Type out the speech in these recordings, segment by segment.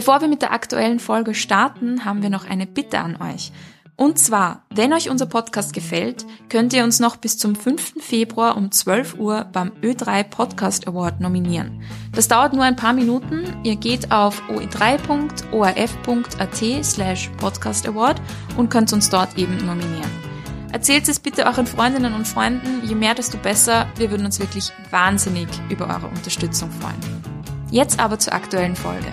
Bevor wir mit der aktuellen Folge starten, haben wir noch eine Bitte an euch. Und zwar, wenn euch unser Podcast gefällt, könnt ihr uns noch bis zum 5. Februar um 12 Uhr beim Ö3 Podcast Award nominieren. Das dauert nur ein paar Minuten. Ihr geht auf oe3.orf.at slash podcast award und könnt uns dort eben nominieren. Erzählt es bitte euren Freundinnen und Freunden. Je mehr, desto besser. Wir würden uns wirklich wahnsinnig über eure Unterstützung freuen. Jetzt aber zur aktuellen Folge.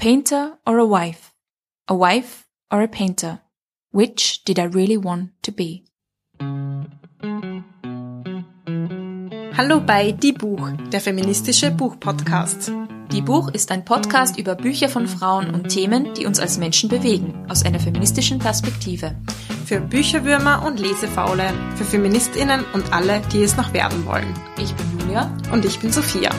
Painter or a wife? A wife or a painter? Which did I really want to be? Hallo bei Die Buch, der feministische Buchpodcast. Die Buch ist ein Podcast über Bücher von Frauen und Themen, die uns als Menschen bewegen, aus einer feministischen Perspektive. Für Bücherwürmer und Lesefaule, für Feministinnen und alle, die es noch werden wollen. Ich bin Julia. Und ich bin Sophia.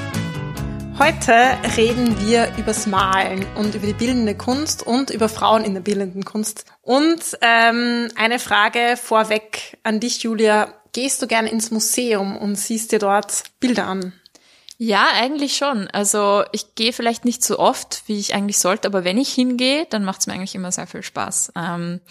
Heute reden wir übers Malen und über die bildende Kunst und über Frauen in der bildenden Kunst. Und ähm, eine Frage vorweg an dich, Julia. Gehst du gerne ins Museum und siehst dir dort Bilder an? Ja, eigentlich schon. Also ich gehe vielleicht nicht so oft, wie ich eigentlich sollte, aber wenn ich hingehe, dann macht es mir eigentlich immer sehr viel Spaß. Ähm,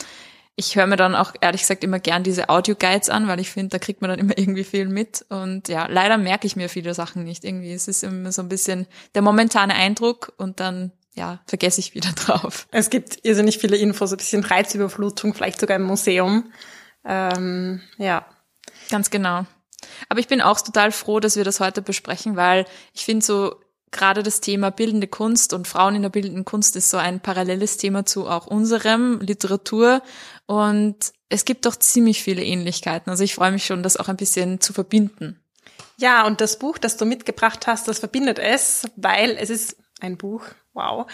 ich höre mir dann auch ehrlich gesagt immer gern diese Audio-Guides an, weil ich finde, da kriegt man dann immer irgendwie viel mit. Und ja, leider merke ich mir viele Sachen nicht. Irgendwie es ist immer so ein bisschen der momentane Eindruck und dann ja, vergesse ich wieder drauf. Es gibt irrsinnig viele Infos, ein bisschen Reizüberflutung, vielleicht sogar im Museum. Ähm, ja. Ganz genau. Aber ich bin auch total froh, dass wir das heute besprechen, weil ich finde so gerade das Thema bildende Kunst und Frauen in der bildenden Kunst ist so ein paralleles Thema zu auch unserem Literatur und es gibt doch ziemlich viele Ähnlichkeiten. Also ich freue mich schon, das auch ein bisschen zu verbinden. Ja, und das Buch, das du mitgebracht hast, das verbindet es, weil es ist ein Buch, wow,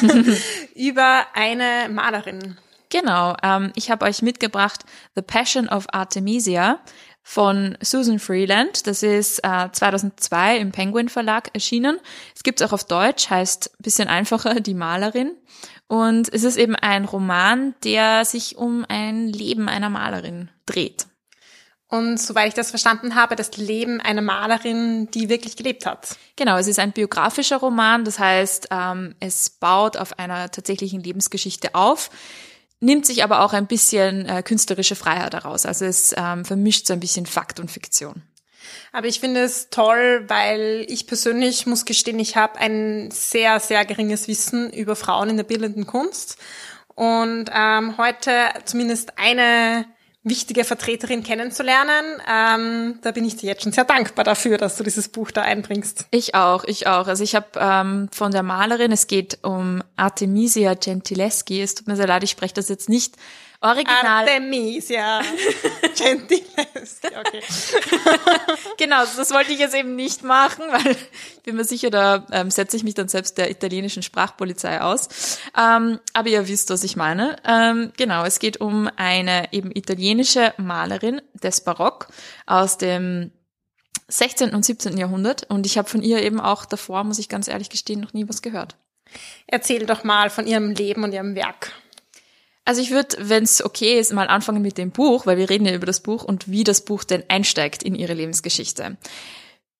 über eine Malerin. Genau, ähm, ich habe euch mitgebracht The Passion of Artemisia von Susan Freeland. Das ist äh, 2002 im Penguin Verlag erschienen. Es gibt es auch auf Deutsch, heißt bisschen einfacher Die Malerin. Und es ist eben ein Roman, der sich um ein Leben einer Malerin dreht. Und soweit ich das verstanden habe, das Leben einer Malerin, die wirklich gelebt hat. Genau, es ist ein biografischer Roman, das heißt, ähm, es baut auf einer tatsächlichen Lebensgeschichte auf nimmt sich aber auch ein bisschen äh, künstlerische Freiheit daraus. Also es ähm, vermischt so ein bisschen Fakt und Fiktion. Aber ich finde es toll, weil ich persönlich muss gestehen, ich habe ein sehr, sehr geringes Wissen über Frauen in der bildenden Kunst. Und ähm, heute zumindest eine wichtige Vertreterin kennenzulernen. Ähm, da bin ich dir jetzt schon sehr dankbar dafür, dass du dieses Buch da einbringst. Ich auch, ich auch. Also ich habe ähm, von der Malerin, es geht um Artemisia Gentileschi. Es tut mir sehr leid, ich spreche das jetzt nicht Original. Artemisia Gentiles. Okay. genau, das wollte ich jetzt eben nicht machen, weil ich bin mir sicher, da ähm, setze ich mich dann selbst der italienischen Sprachpolizei aus. Ähm, aber ihr wisst, was ich meine. Ähm, genau, es geht um eine eben italienische Malerin des Barock aus dem 16. und 17. Jahrhundert und ich habe von ihr eben auch davor, muss ich ganz ehrlich gestehen, noch nie was gehört. Erzähl doch mal von ihrem Leben und ihrem Werk. Also ich würde, wenn es okay ist, mal anfangen mit dem Buch, weil wir reden ja über das Buch und wie das Buch denn einsteigt in ihre Lebensgeschichte.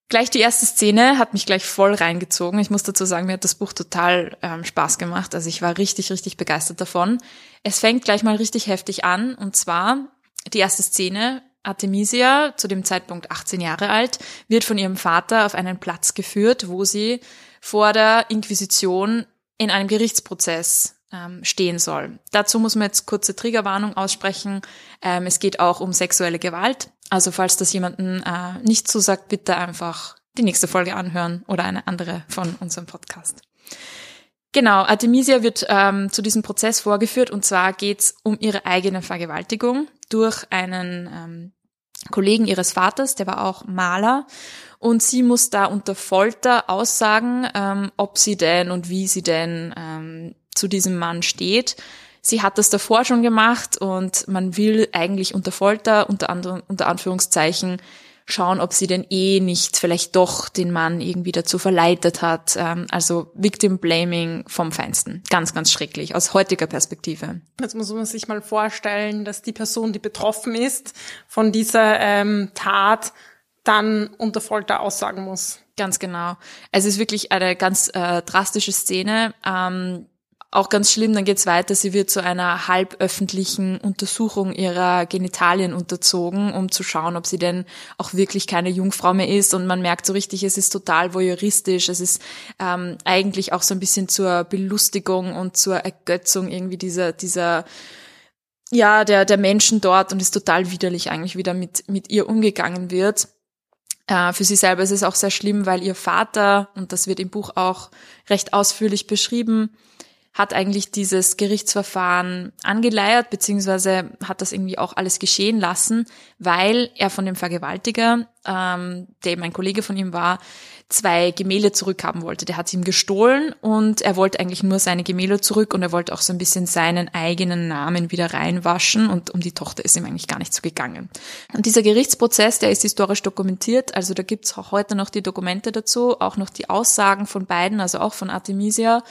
Gleich die erste Szene hat mich gleich voll reingezogen. Ich muss dazu sagen, mir hat das Buch total ähm, Spaß gemacht. Also ich war richtig, richtig begeistert davon. Es fängt gleich mal richtig heftig an. Und zwar die erste Szene. Artemisia, zu dem Zeitpunkt 18 Jahre alt, wird von ihrem Vater auf einen Platz geführt, wo sie vor der Inquisition in einem Gerichtsprozess ähm, stehen soll. Dazu muss man jetzt kurze Triggerwarnung aussprechen. Ähm, es geht auch um sexuelle Gewalt. Also falls das jemanden äh, nicht zusagt, bitte einfach die nächste Folge anhören oder eine andere von unserem Podcast. Genau, Artemisia wird ähm, zu diesem Prozess vorgeführt und zwar geht's um ihre eigene Vergewaltigung durch einen ähm, Kollegen ihres Vaters, der war auch Maler und sie muss da unter Folter aussagen, ähm, ob sie denn und wie sie denn ähm, zu diesem Mann steht. Sie hat das davor schon gemacht und man will eigentlich unter Folter, unter, anderen, unter Anführungszeichen, schauen, ob sie denn eh nicht vielleicht doch den Mann irgendwie dazu verleitet hat. Ähm, also Victim Blaming vom Feinsten. Ganz, ganz schrecklich aus heutiger Perspektive. Jetzt muss man sich mal vorstellen, dass die Person, die betroffen ist von dieser ähm, Tat, dann unter Folter aussagen muss. Ganz genau. Es ist wirklich eine ganz äh, drastische Szene. Ähm, auch ganz schlimm, dann geht's weiter. Sie wird zu einer halböffentlichen Untersuchung ihrer Genitalien unterzogen, um zu schauen, ob sie denn auch wirklich keine Jungfrau mehr ist. Und man merkt so richtig, es ist total voyeuristisch. Es ist ähm, eigentlich auch so ein bisschen zur Belustigung und zur Ergötzung irgendwie dieser, dieser ja, der, der Menschen dort und ist total widerlich eigentlich, wie da mit, mit ihr umgegangen wird. Äh, für sie selber ist es auch sehr schlimm, weil ihr Vater, und das wird im Buch auch recht ausführlich beschrieben, hat eigentlich dieses Gerichtsverfahren angeleiert, beziehungsweise hat das irgendwie auch alles geschehen lassen, weil er von dem Vergewaltiger, ähm, der eben ein Kollege von ihm war, zwei Gemälde zurückhaben wollte. Der hat sie ihm gestohlen und er wollte eigentlich nur seine Gemälde zurück und er wollte auch so ein bisschen seinen eigenen Namen wieder reinwaschen und um die Tochter ist ihm eigentlich gar nicht so gegangen. Und dieser Gerichtsprozess, der ist historisch dokumentiert, also da gibt's auch heute noch die Dokumente dazu, auch noch die Aussagen von beiden, also auch von Artemisia.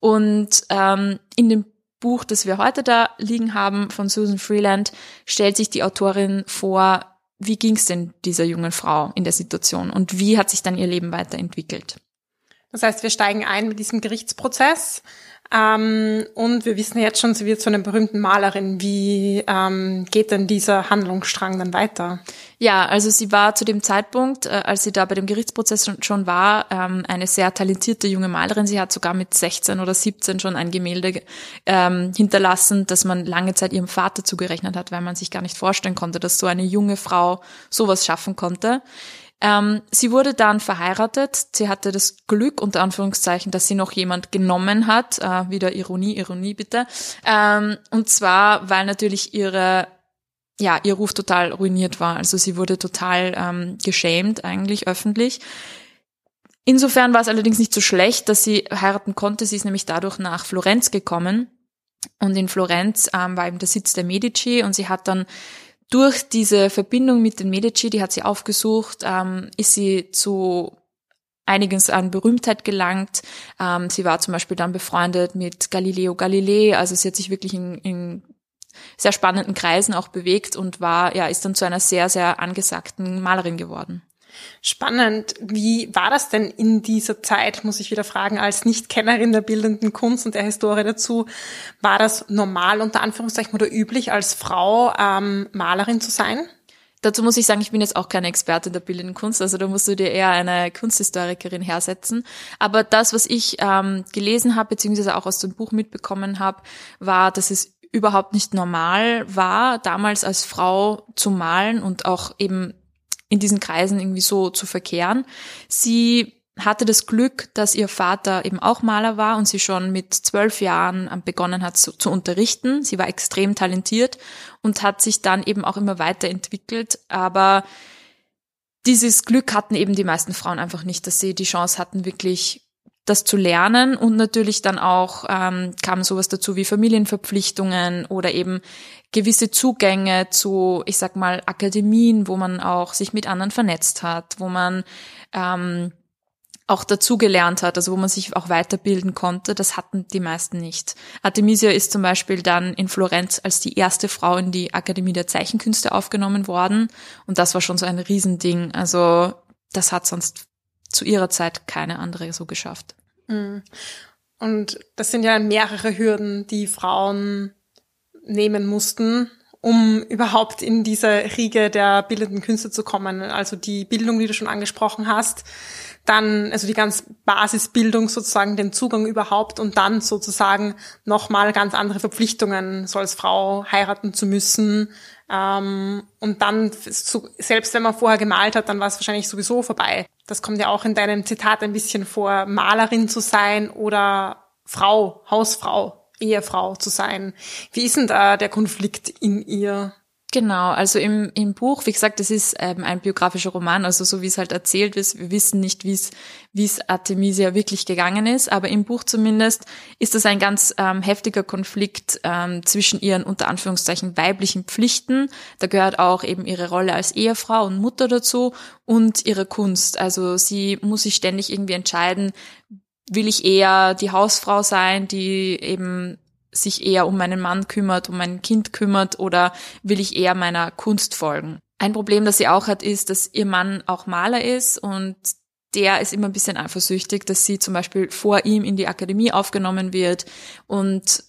Und ähm, in dem Buch, das wir heute da liegen haben, von Susan Freeland, stellt sich die Autorin vor, wie ging es denn dieser jungen Frau in der Situation und wie hat sich dann ihr Leben weiterentwickelt? Das heißt, wir steigen ein mit diesem Gerichtsprozess. Ähm, und wir wissen jetzt schon, sie wird zu einer berühmten Malerin. Wie ähm, geht denn dieser Handlungsstrang dann weiter? Ja, also sie war zu dem Zeitpunkt, äh, als sie da bei dem Gerichtsprozess schon, war, ähm, eine sehr talentierte junge Malerin. Sie hat sogar mit 16 oder 17 schon ein Gemälde ähm, hinterlassen, das man lange Zeit ihrem Vater zugerechnet hat, weil man sich gar nicht vorstellen konnte, dass so eine junge Frau sowas schaffen konnte. Ähm, sie wurde dann verheiratet. Sie hatte das Glück, unter Anführungszeichen, dass sie noch jemand genommen hat. Äh, wieder Ironie, Ironie bitte. Ähm, und zwar, weil natürlich ihre ja, ihr Ruf total ruiniert war. Also sie wurde total ähm, geschämt eigentlich öffentlich. Insofern war es allerdings nicht so schlecht, dass sie heiraten konnte. Sie ist nämlich dadurch nach Florenz gekommen. Und in Florenz ähm, war eben der Sitz der Medici und sie hat dann durch diese Verbindung mit den Medici, die hat sie aufgesucht, ähm, ist sie zu einiges an Berühmtheit gelangt. Ähm, sie war zum Beispiel dann befreundet mit Galileo Galilei, also sie hat sich wirklich in, in sehr spannenden Kreisen auch bewegt und war, ja, ist dann zu einer sehr, sehr angesagten Malerin geworden. Spannend. Wie war das denn in dieser Zeit, muss ich wieder fragen, als Nicht-Kennerin der bildenden Kunst und der Historie dazu? War das normal unter Anführungszeichen oder üblich, als Frau ähm, Malerin zu sein? Dazu muss ich sagen, ich bin jetzt auch keine Expertin der bildenden Kunst, also da musst du dir eher eine Kunsthistorikerin hersetzen. Aber das, was ich ähm, gelesen habe, beziehungsweise auch aus dem Buch mitbekommen habe, war, dass es überhaupt nicht normal war, damals als Frau zu malen und auch eben in diesen Kreisen irgendwie so zu verkehren. Sie hatte das Glück, dass ihr Vater eben auch Maler war und sie schon mit zwölf Jahren begonnen hat zu, zu, unterrichten. Sie war extrem talentiert und hat sich dann eben auch immer weiterentwickelt. Aber dieses Glück hatten eben die meisten Frauen einfach nicht, dass sie die Chance hatten, wirklich das zu lernen und natürlich dann auch ähm, kam sowas dazu wie Familienverpflichtungen oder eben gewisse Zugänge zu, ich sag mal, Akademien, wo man auch sich mit anderen vernetzt hat, wo man ähm, auch dazugelernt hat, also wo man sich auch weiterbilden konnte, das hatten die meisten nicht. Artemisia ist zum Beispiel dann in Florenz als die erste Frau in die Akademie der Zeichenkünste aufgenommen worden und das war schon so ein Riesending. Also das hat sonst zu ihrer Zeit keine andere so geschafft. Mhm. Und das sind ja mehrere Hürden, die Frauen nehmen mussten, um überhaupt in diese Riege der bildenden Künste zu kommen. Also die Bildung, die du schon angesprochen hast, dann, also die ganz Basisbildung sozusagen, den Zugang überhaupt und dann sozusagen nochmal ganz andere Verpflichtungen, so als Frau heiraten zu müssen. Ähm, und dann, selbst wenn man vorher gemalt hat, dann war es wahrscheinlich sowieso vorbei. Das kommt ja auch in deinem Zitat ein bisschen vor, Malerin zu sein oder Frau, Hausfrau, Ehefrau zu sein. Wie ist denn da der Konflikt in ihr? Genau, also im, im Buch, wie gesagt, es ist ähm, ein biografischer Roman, also so wie es halt erzählt ist, wir wissen nicht, wie es wie es Artemisia wirklich gegangen ist, aber im Buch zumindest ist das ein ganz ähm, heftiger Konflikt ähm, zwischen ihren unter Anführungszeichen weiblichen Pflichten, da gehört auch eben ihre Rolle als Ehefrau und Mutter dazu und ihre Kunst, also sie muss sich ständig irgendwie entscheiden, will ich eher die Hausfrau sein, die eben sich eher um meinen Mann kümmert, um mein Kind kümmert oder will ich eher meiner Kunst folgen? Ein Problem, das sie auch hat, ist, dass ihr Mann auch Maler ist und der ist immer ein bisschen eifersüchtig, dass sie zum Beispiel vor ihm in die Akademie aufgenommen wird. Und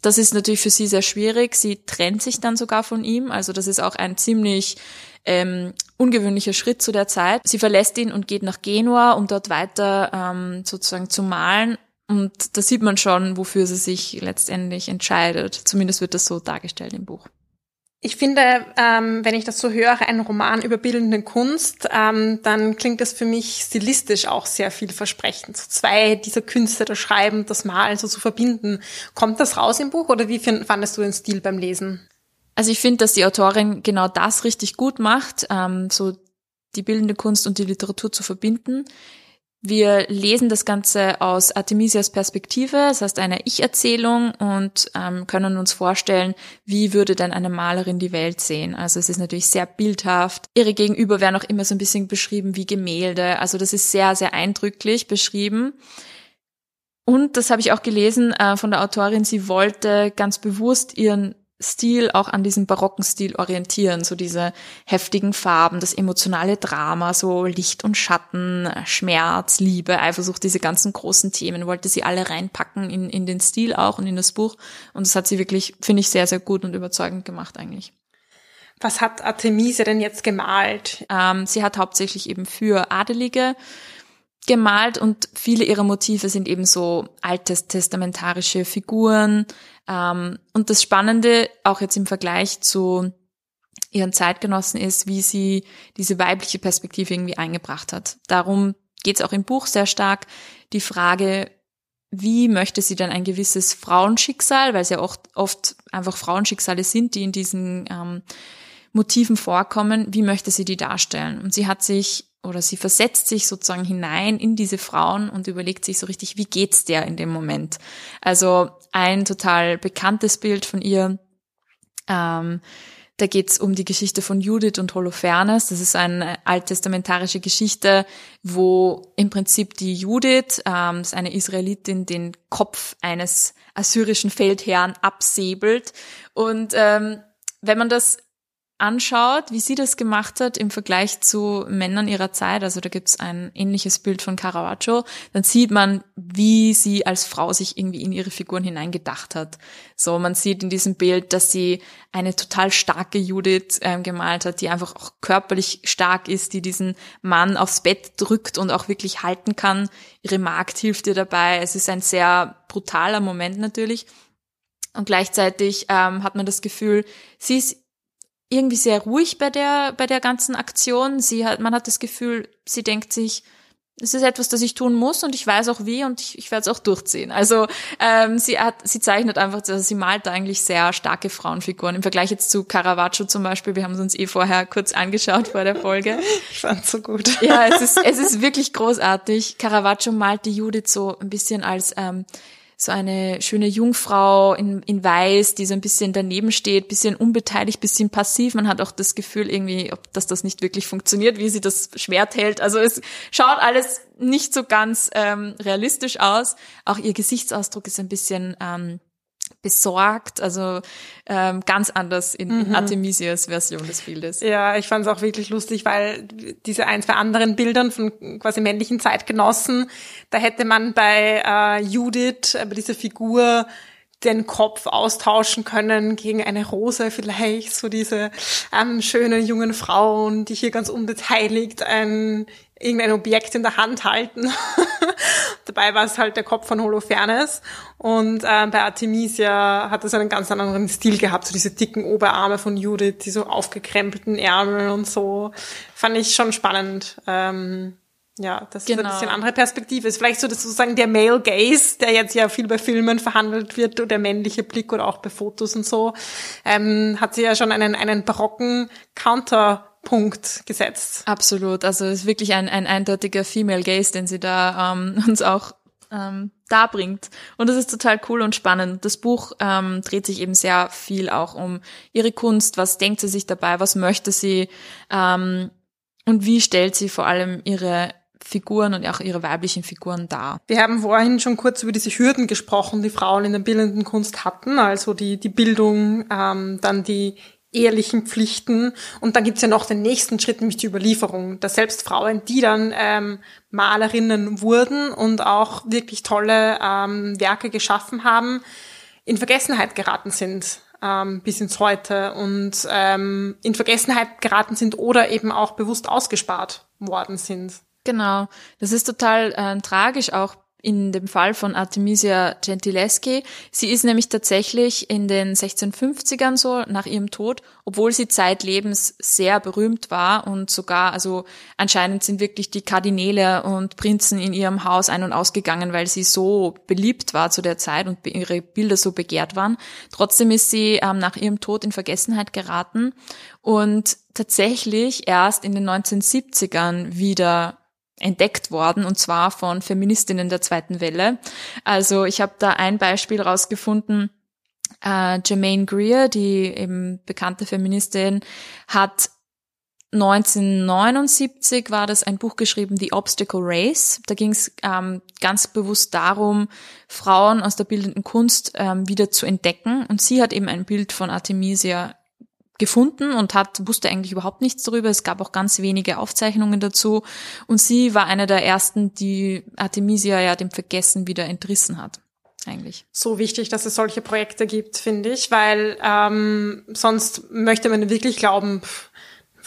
das ist natürlich für sie sehr schwierig. Sie trennt sich dann sogar von ihm. Also das ist auch ein ziemlich ähm, ungewöhnlicher Schritt zu der Zeit. Sie verlässt ihn und geht nach Genua, um dort weiter ähm, sozusagen zu malen. Und da sieht man schon, wofür sie sich letztendlich entscheidet. Zumindest wird das so dargestellt im Buch. Ich finde, ähm, wenn ich das so höre, ein Roman über bildende Kunst, ähm, dann klingt das für mich stilistisch auch sehr vielversprechend. So zwei dieser Künste, das Schreiben, das Malen so zu verbinden. Kommt das raus im Buch oder wie fandest du den Stil beim Lesen? Also ich finde, dass die Autorin genau das richtig gut macht, ähm, so die bildende Kunst und die Literatur zu verbinden. Wir lesen das Ganze aus Artemisias Perspektive, das heißt eine Ich-Erzählung und ähm, können uns vorstellen, wie würde denn eine Malerin die Welt sehen. Also es ist natürlich sehr bildhaft. Ihre Gegenüber werden auch immer so ein bisschen beschrieben wie Gemälde. Also das ist sehr, sehr eindrücklich beschrieben. Und das habe ich auch gelesen äh, von der Autorin, sie wollte ganz bewusst ihren Stil auch an diesem barocken Stil orientieren, so diese heftigen Farben, das emotionale Drama, so Licht und Schatten, Schmerz, Liebe, Eifersucht, diese ganzen großen Themen, wollte sie alle reinpacken in, in den Stil auch und in das Buch. Und das hat sie wirklich, finde ich, sehr, sehr gut und überzeugend gemacht eigentlich. Was hat Artemisia denn jetzt gemalt? Ähm, sie hat hauptsächlich eben für Adelige gemalt und viele ihrer Motive sind eben so altes testamentarische Figuren, ähm, und das Spannende, auch jetzt im Vergleich zu ihren Zeitgenossen, ist, wie sie diese weibliche Perspektive irgendwie eingebracht hat. Darum geht es auch im Buch sehr stark die Frage, wie möchte sie dann ein gewisses Frauenschicksal, weil es ja oft, oft einfach Frauenschicksale sind, die in diesen ähm, Motiven vorkommen, wie möchte sie die darstellen? Und sie hat sich oder sie versetzt sich sozusagen hinein in diese Frauen und überlegt sich so richtig, wie geht's der in dem Moment? Also ein total bekanntes Bild von ihr, ähm, da geht's um die Geschichte von Judith und Holofernes. Das ist eine alttestamentarische Geschichte, wo im Prinzip die Judith, ähm, ist eine Israelitin, den Kopf eines assyrischen Feldherrn absäbelt. Und ähm, wenn man das anschaut, wie sie das gemacht hat im Vergleich zu Männern ihrer Zeit, also da gibt's ein ähnliches Bild von Caravaggio, dann sieht man, wie sie als Frau sich irgendwie in ihre Figuren hineingedacht hat. So, man sieht in diesem Bild, dass sie eine total starke Judith ähm, gemalt hat, die einfach auch körperlich stark ist, die diesen Mann aufs Bett drückt und auch wirklich halten kann. Ihre Magd hilft ihr dabei. Es ist ein sehr brutaler Moment natürlich. Und gleichzeitig ähm, hat man das Gefühl, sie ist irgendwie sehr ruhig bei der, bei der ganzen Aktion. Sie hat, man hat das Gefühl, sie denkt sich, es ist etwas, das ich tun muss und ich weiß auch wie und ich, ich werde es auch durchziehen. Also ähm, sie hat, sie zeichnet einfach, also sie malt eigentlich sehr starke Frauenfiguren im Vergleich jetzt zu Caravaggio zum Beispiel. Wir haben es uns eh vorher kurz angeschaut vor der Folge. Ich fand's so gut. Ja, es ist es ist wirklich großartig. Caravaggio malt die Judith so ein bisschen als ähm, so eine schöne Jungfrau in, in Weiß, die so ein bisschen daneben steht, bisschen unbeteiligt, bisschen passiv. Man hat auch das Gefühl irgendwie, ob dass das nicht wirklich funktioniert, wie sie das Schwert hält. Also es schaut alles nicht so ganz ähm, realistisch aus. Auch ihr Gesichtsausdruck ist ein bisschen ähm, besorgt, also ähm, ganz anders in, mhm. in Artemisias Version des Bildes. Ja, ich fand es auch wirklich lustig, weil diese ein, zwei anderen Bildern von quasi männlichen Zeitgenossen, da hätte man bei äh, Judith, äh, bei dieser Figur, den Kopf austauschen können gegen eine Rose vielleicht, so diese ähm, schönen jungen Frauen, die hier ganz unbeteiligt ein irgendein Objekt in der Hand halten. Dabei war es halt der Kopf von Holofernes. Und äh, bei Artemisia hat es einen ganz anderen Stil gehabt, so diese dicken Oberarme von Judith, die so aufgekrempelten Ärmel und so. Fand ich schon spannend. Ähm, ja, das genau. ist ein bisschen andere Perspektive. Ist vielleicht so das sozusagen der Male Gaze, der jetzt ja viel bei Filmen verhandelt wird, oder der männliche Blick oder auch bei Fotos und so, ähm, hat sie ja schon einen, einen barocken Counter Punkt gesetzt. Absolut. Also es ist wirklich ein, ein eindeutiger Female Gaze, den sie da ähm, uns auch ähm, darbringt. Und das ist total cool und spannend. Das Buch ähm, dreht sich eben sehr viel auch um ihre Kunst. Was denkt sie sich dabei? Was möchte sie? Ähm, und wie stellt sie vor allem ihre Figuren und auch ihre weiblichen Figuren dar. Wir haben vorhin schon kurz über diese Hürden gesprochen, die Frauen in der bildenden Kunst hatten, also die, die Bildung, ähm, dann die ehelichen Pflichten. Und dann gibt's ja noch den nächsten Schritt, nämlich die Überlieferung, dass selbst Frauen, die dann ähm, Malerinnen wurden und auch wirklich tolle ähm, Werke geschaffen haben, in Vergessenheit geraten sind ähm, bis ins Heute und ähm, in Vergessenheit geraten sind oder eben auch bewusst ausgespart worden sind. Genau, das ist total äh, tragisch auch in dem Fall von Artemisia Gentileschi. Sie ist nämlich tatsächlich in den 1650ern so nach ihrem Tod, obwohl sie zeitlebens sehr berühmt war und sogar, also anscheinend sind wirklich die Kardinäle und Prinzen in ihrem Haus ein- und ausgegangen, weil sie so beliebt war zu der Zeit und ihre Bilder so begehrt waren. Trotzdem ist sie ähm, nach ihrem Tod in Vergessenheit geraten und tatsächlich erst in den 1970ern wieder entdeckt worden und zwar von Feministinnen der zweiten Welle. Also ich habe da ein Beispiel rausgefunden. Äh, Jermaine Greer, die eben bekannte Feministin, hat 1979 war das ein Buch geschrieben, The Obstacle Race. Da ging es ähm, ganz bewusst darum, Frauen aus der bildenden Kunst ähm, wieder zu entdecken. Und sie hat eben ein Bild von Artemisia gefunden und hat, wusste eigentlich überhaupt nichts darüber. Es gab auch ganz wenige Aufzeichnungen dazu. Und sie war eine der ersten, die Artemisia ja dem Vergessen wieder entrissen hat. Eigentlich. So wichtig, dass es solche Projekte gibt, finde ich, weil ähm, sonst möchte man wirklich glauben, pff,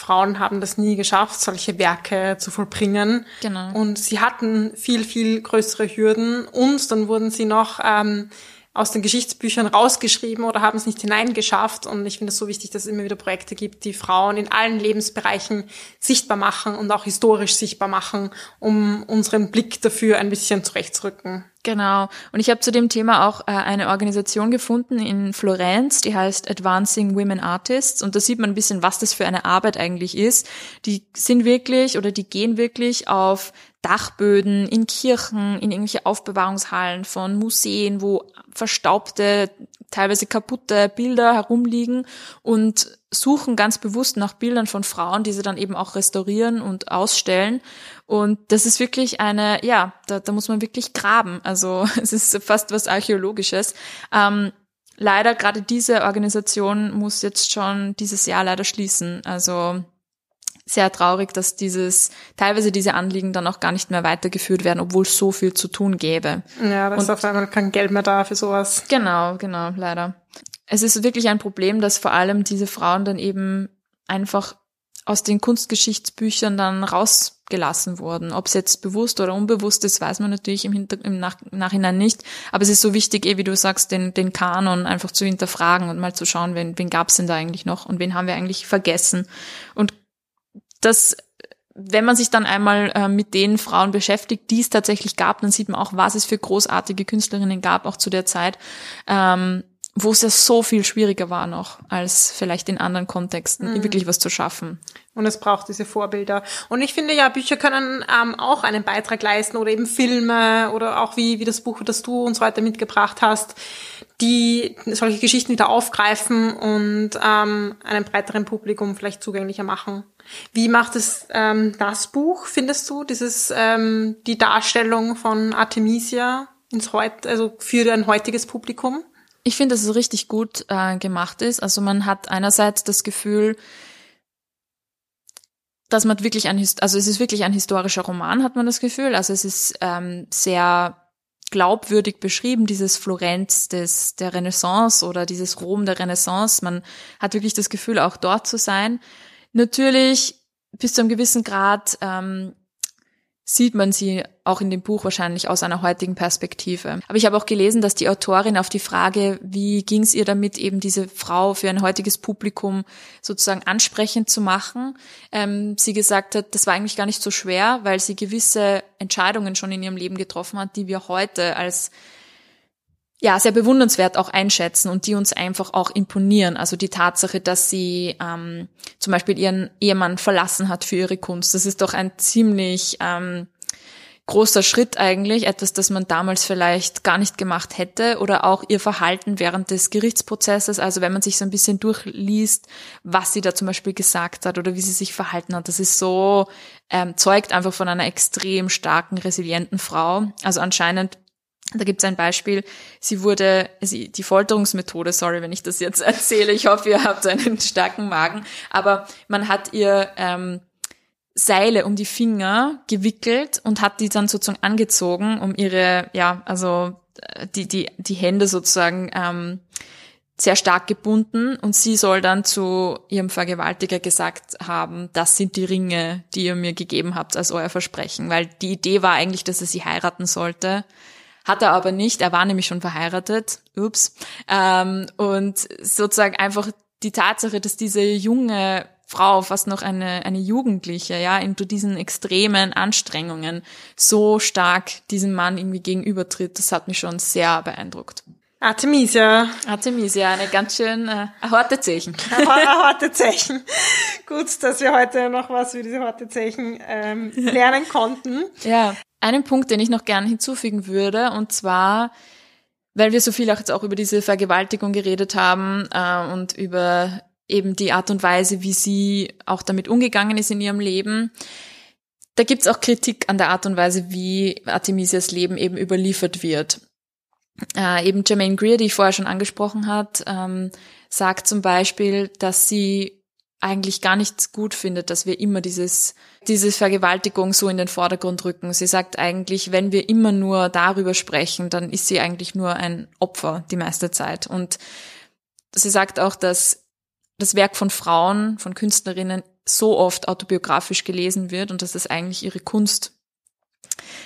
Frauen haben das nie geschafft, solche Werke zu vollbringen. Genau. Und sie hatten viel, viel größere Hürden und dann wurden sie noch ähm, aus den Geschichtsbüchern rausgeschrieben oder haben es nicht hineingeschafft. Und ich finde es so wichtig, dass es immer wieder Projekte gibt, die Frauen in allen Lebensbereichen sichtbar machen und auch historisch sichtbar machen, um unseren Blick dafür ein bisschen zurechtzurücken. Genau. Und ich habe zu dem Thema auch äh, eine Organisation gefunden in Florenz, die heißt Advancing Women Artists. Und da sieht man ein bisschen, was das für eine Arbeit eigentlich ist. Die sind wirklich oder die gehen wirklich auf Dachböden, in Kirchen, in irgendwelche Aufbewahrungshallen von Museen, wo verstaubte, teilweise kaputte Bilder herumliegen und suchen ganz bewusst nach Bildern von Frauen, die sie dann eben auch restaurieren und ausstellen. Und das ist wirklich eine, ja, da, da muss man wirklich graben. Also es ist fast was Archäologisches. Ähm, leider gerade diese Organisation muss jetzt schon dieses Jahr leider schließen. Also sehr traurig, dass dieses, teilweise diese Anliegen dann auch gar nicht mehr weitergeführt werden, obwohl es so viel zu tun gäbe. Ja, das ist auf einmal kein Geld mehr da für sowas. Genau, genau, leider. Es ist wirklich ein Problem, dass vor allem diese Frauen dann eben einfach aus den Kunstgeschichtsbüchern dann rausgelassen wurden. Ob es jetzt bewusst oder unbewusst ist, weiß man natürlich im, Hinter im Nach Nachhinein nicht. Aber es ist so wichtig, eh, wie du sagst, den, den Kanon einfach zu hinterfragen und mal zu schauen, wen, wen gab es denn da eigentlich noch und wen haben wir eigentlich vergessen. Und das wenn man sich dann einmal äh, mit den Frauen beschäftigt, die es tatsächlich gab, dann sieht man auch, was es für großartige Künstlerinnen gab, auch zu der Zeit, ähm, wo es ja so viel schwieriger war noch, als vielleicht in anderen Kontexten, mhm. wirklich was zu schaffen. Und es braucht diese Vorbilder. Und ich finde ja, Bücher können ähm, auch einen Beitrag leisten oder eben Filme oder auch wie, wie das Buch, das du uns heute mitgebracht hast, die solche Geschichten wieder aufgreifen und ähm, einem breiteren Publikum vielleicht zugänglicher machen. Wie macht es ähm, das Buch, findest du, dieses ähm, die Darstellung von Artemisia ins Heut, also für ein heutiges Publikum? Ich finde, dass es richtig gut äh, gemacht ist. Also man hat einerseits das Gefühl, dass man wirklich ein, also es ist wirklich ein historischer Roman, hat man das Gefühl. Also es ist ähm, sehr glaubwürdig beschrieben, dieses Florenz des, der Renaissance oder dieses Rom der Renaissance. Man hat wirklich das Gefühl, auch dort zu sein. Natürlich bis zu einem gewissen Grad ähm, sieht man sie auch in dem Buch wahrscheinlich aus einer heutigen Perspektive. Aber ich habe auch gelesen, dass die Autorin auf die Frage, wie ging es ihr damit, eben diese Frau für ein heutiges Publikum sozusagen ansprechend zu machen, ähm, sie gesagt hat, das war eigentlich gar nicht so schwer, weil sie gewisse Entscheidungen schon in ihrem Leben getroffen hat, die wir heute als ja, sehr bewundernswert auch einschätzen und die uns einfach auch imponieren. Also die Tatsache, dass sie ähm, zum Beispiel ihren Ehemann verlassen hat für ihre Kunst. Das ist doch ein ziemlich ähm, großer Schritt eigentlich, etwas, das man damals vielleicht gar nicht gemacht hätte oder auch ihr Verhalten während des Gerichtsprozesses. Also wenn man sich so ein bisschen durchliest, was sie da zum Beispiel gesagt hat oder wie sie sich verhalten hat, das ist so, ähm, zeugt einfach von einer extrem starken, resilienten Frau. Also anscheinend Da gibt es ein Beispiel, sie wurde, sie, die Folterungsmethode, sorry, wenn ich das jetzt erzähle, ich hoffe, ihr habt einen starken Magen, aber man hat ihr ähm, Seile um die Finger gewickelt und hat die dann sozusagen angezogen, um ihre, ja, also äh, die, die, die Hände sozusagen ähm, sehr stark gebunden. Und sie soll dann zu ihrem Vergewaltiger gesagt haben, das sind die Ringe, die ihr mir gegeben habt als euer Versprechen, weil die Idee war eigentlich, dass er sie heiraten sollte. Hat er aber nicht, er war nämlich schon verheiratet, ups, ähm, und sozusagen einfach die Tatsache, dass diese junge Frau, fast noch eine, eine Jugendliche, ja, in diesen extremen Anstrengungen so stark diesem Mann irgendwie gegenübertritt, das hat mich schon sehr beeindruckt. Artemisia. Artemisia, eine ganz schön äh, harte Zeichen. harte Zeichen. Gut, dass wir heute noch was für diese harte Zeichen ähm, lernen konnten. Ja, einen Punkt, den ich noch gerne hinzufügen würde, und zwar, weil wir so viel auch jetzt auch über diese Vergewaltigung geredet haben äh, und über eben die Art und Weise, wie sie auch damit umgegangen ist in ihrem Leben. Da gibt's auch Kritik an der Art und Weise, wie Artemisias Leben eben überliefert wird. Äh, eben Jermaine Greer, die ich vorher schon angesprochen hat, ähm, sagt zum Beispiel, dass sie eigentlich gar nichts gut findet, dass wir immer dieses, diese Vergewaltigung so in den Vordergrund rücken. Sie sagt eigentlich, wenn wir immer nur darüber sprechen, dann ist sie eigentlich nur ein Opfer die meiste Zeit. Und sie sagt auch, dass das Werk von Frauen, von Künstlerinnen so oft autobiografisch gelesen wird und dass das eigentlich ihre Kunst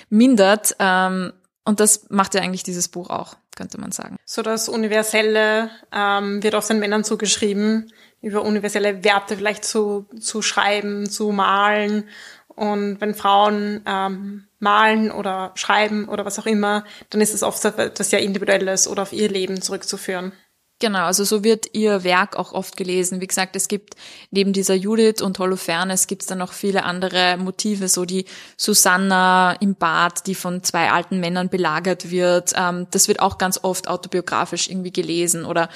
mindert, ähm, und das macht ja eigentlich dieses Buch auch, könnte man sagen. So das Universelle ähm, wird auch den Männern zugeschrieben, über universelle Werte vielleicht zu, zu schreiben, zu malen. Und wenn Frauen ähm, malen oder schreiben oder was auch immer, dann ist es oft das ja Individuelles oder auf ihr Leben zurückzuführen. Genau, also so wird ihr Werk auch oft gelesen. Wie gesagt, es gibt neben dieser Judith und Holofernes gibt es dann noch viele andere Motive, so die Susanna im Bad, die von zwei alten Männern belagert wird. Ähm, das wird auch ganz oft autobiografisch irgendwie gelesen oder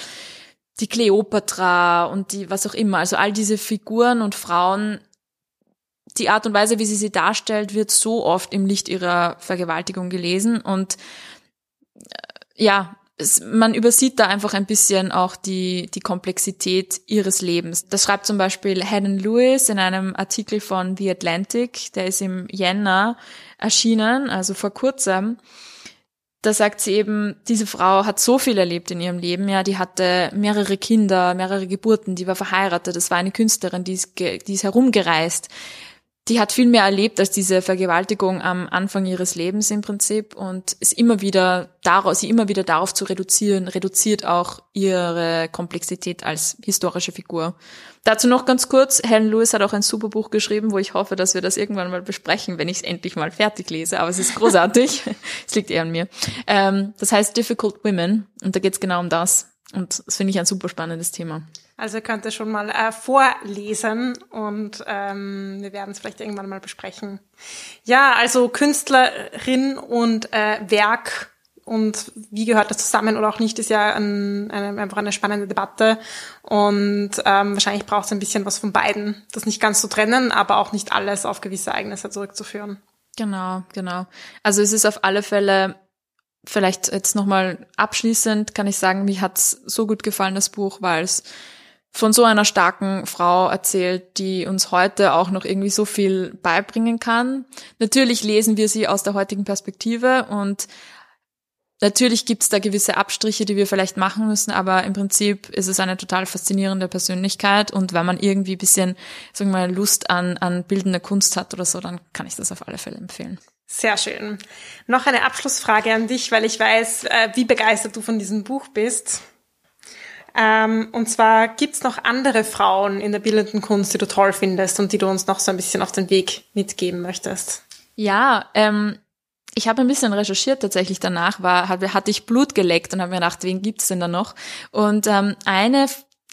die Kleopatra und die was auch immer. Also all diese Figuren und Frauen, die Art und Weise, wie sie sie darstellt, wird so oft im Licht ihrer Vergewaltigung gelesen und äh, ja, es, man übersieht da einfach ein bisschen auch die, die Komplexität ihres Lebens. Das schreibt zum Beispiel Helen Lewis in einem Artikel von The Atlantic, der ist im Jänner erschienen, also vor kurzem. Da sagt sie eben, diese Frau hat so viel erlebt in ihrem Leben, ja, die hatte mehrere Kinder, mehrere Geburten, die war verheiratet, das war eine Künstlerin, die ist, die ist herumgereist die hat viel mehr erlebt als diese Vergewaltigung am Anfang ihres Lebens im Prinzip und ist immer wieder darauf, sie immer wieder darauf zu reduzieren, reduziert auch ihre Komplexität als historische Figur. Dazu noch ganz kurz, Helen Lewis hat auch ein super Buch geschrieben, wo ich hoffe, dass wir das irgendwann mal besprechen, wenn ich es endlich mal fertig lese, aber es ist großartig. es liegt eher an mir. Ähm, das heißt Difficult Women und da geht es genau um das. Und das finde ich ein super spannendes Thema. Also ihr könnt es schon mal äh, vorlesen und ähm, wir werden es vielleicht irgendwann mal besprechen. Ja, also Künstlerin und äh, Werk und wie gehört das zusammen oder auch nicht, ist ja ein, eine, einfach eine spannende Debatte. Und ähm, wahrscheinlich braucht es ein bisschen was von beiden. Das nicht ganz zu trennen, aber auch nicht alles auf gewisse Ereignisse zurückzuführen. Genau, genau. Also es ist auf alle Fälle vielleicht jetzt nochmal abschließend kann ich sagen, mir hat's so gut gefallen, das Buch, weil es von so einer starken Frau erzählt, die uns heute auch noch irgendwie so viel beibringen kann. Natürlich lesen wir sie aus der heutigen Perspektive und natürlich gibt's da gewisse Abstriche, die wir vielleicht machen müssen, aber im Prinzip ist es eine total faszinierende Persönlichkeit und wenn man irgendwie bisschen, sagen wir mal, Lust an, an bildender Kunst hat oder so, dann kann ich das auf alle Fälle empfehlen. Sehr schön. Noch eine Abschlussfrage an dich, weil ich weiß, äh, wie begeistert du von diesem Buch bist. Ähm, und zwar gibt's noch andere Frauen in der bildenden Kunst, die du toll findest und die du uns noch so ein bisschen auf den Weg mitgeben möchtest. Ja, ähm, ich habe ein bisschen recherchiert tatsächlich danach, war, hatte ich Blut geleckt und habe mir gedacht, wen gibt's denn da noch? Und ähm, eine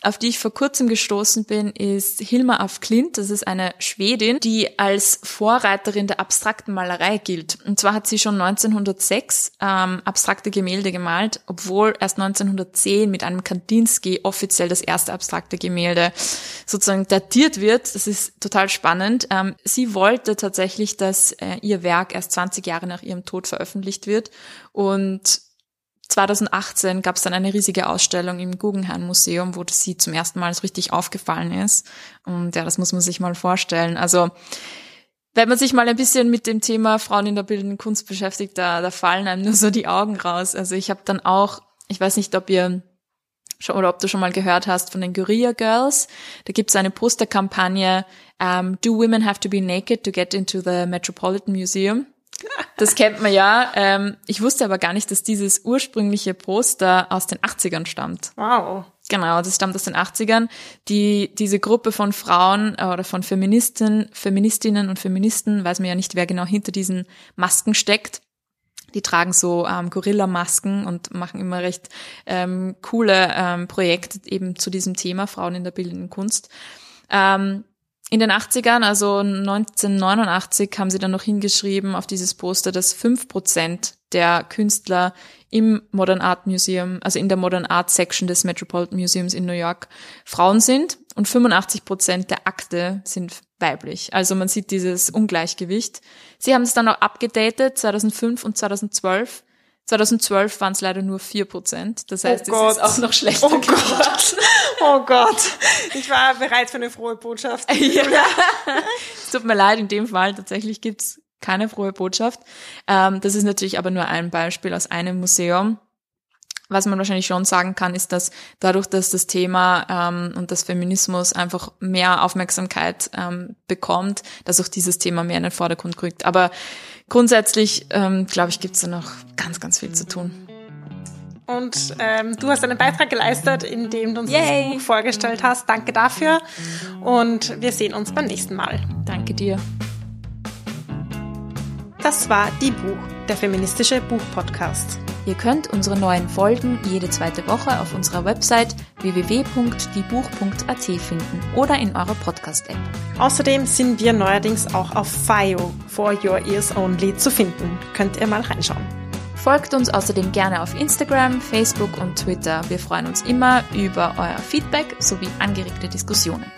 auf die ich vor kurzem gestoßen bin, ist Hilma af Klint. Das ist eine Schwedin, die als Vorreiterin der abstrakten Malerei gilt. Und zwar hat sie schon 1906 ähm, abstrakte Gemälde gemalt, obwohl erst 1910 mit einem Kandinsky offiziell das erste abstrakte Gemälde sozusagen datiert wird. Das ist total spannend. Ähm, sie wollte tatsächlich, dass äh, ihr Werk erst 20 Jahre nach ihrem Tod veröffentlicht wird und 2018 gab es dann eine riesige Ausstellung im Guggenheim Museum, wo sie zum ersten Mal so richtig aufgefallen ist. Und ja, das muss man sich mal vorstellen. Also wenn man sich mal ein bisschen mit dem Thema Frauen in der bildenden Kunst beschäftigt, da, da fallen einem nur so die Augen raus. Also ich habe dann auch, ich weiß nicht, ob ihr schon oder ob du schon mal gehört hast von den Guerilla Girls. Da gibt es eine Posterkampagne, um, ähm, Do Women Have to Be Naked to Get into the Metropolitan Museum? Das kennt man ja. Ähm, ich wusste aber gar nicht, dass dieses ursprüngliche Poster aus den 80ern stammt. Wow. Genau, das stammt aus den 80ern. Die, diese Gruppe von Frauen äh, oder von Feministen, Feministinnen und Feministen, weiß man ja nicht, wer genau hinter diesen Masken steckt. Die tragen so ähm, Gorilla-Masken und machen immer recht ähm, coole ähm, Projekte eben zu diesem Thema Frauen in der bildenden Kunst. Ähm, in den 80ern, also 1989, haben sie dann noch hingeschrieben auf dieses Poster, dass fünf Prozent der Künstler im Modern Art Museum, also in der Modern Art Section des Metropolitan Museums in New York, Frauen sind und 85 Prozent der Akte sind weiblich. Also man sieht dieses Ungleichgewicht. Sie haben es dann auch abgedatet, 2005 und 2012. 2012 waren es leider nur vier Prozent. Das heißt, oh es ist auch noch schlechter oh Gott. oh Gott. Ich war bereit für eine frohe Botschaft. ja. es tut mir leid, in dem Fall tatsächlich gibt's keine frohe Botschaft. Ähm, das ist natürlich aber nur ein Beispiel aus einem Museum. Was man wahrscheinlich schon sagen kann, ist, dass dadurch, dass das Thema ähm, und das Feminismus einfach mehr Aufmerksamkeit ähm, bekommt, dass auch dieses Thema mehr in den Vordergrund rückt. Aber grundsätzlich, ähm, glaube ich, gibt es da noch ganz, ganz viel zu tun. Und ähm, du hast einen Beitrag geleistet, in dem du uns Yay. das Buch vorgestellt hast. Danke dafür. Und wir sehen uns beim nächsten Mal. Danke dir. Das war Die Buch, der feministische Buchpodcast. Ihr könnt unsere neuen Folgen jede zweite Woche auf unserer Website www.diebuch.at finden oder in eurer Podcast-App. Außerdem sind wir neuerdings auch auf FIO, For Your Ears Only, zu finden. Könnt ihr mal reinschauen. Folgt uns außerdem gerne auf Instagram, Facebook und Twitter. Wir freuen uns immer über euer Feedback sowie angeregte Diskussionen.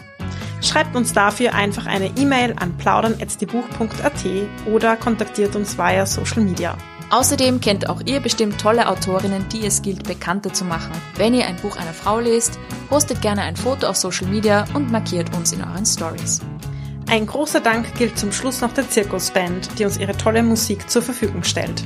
Schreibt uns dafür einfach eine E-Mail an plaudern.diebuch.at oder kontaktiert uns via Social Media. Außerdem kennt auch ihr bestimmt tolle Autorinnen, die es gilt, bekannter zu machen. Wenn ihr ein Buch einer Frau lest, postet gerne ein Foto auf Social Media und markiert uns in euren Stories. Ein großer Dank gilt zum Schluss noch der Zirkusband, die uns ihre tolle Musik zur Verfügung stellt.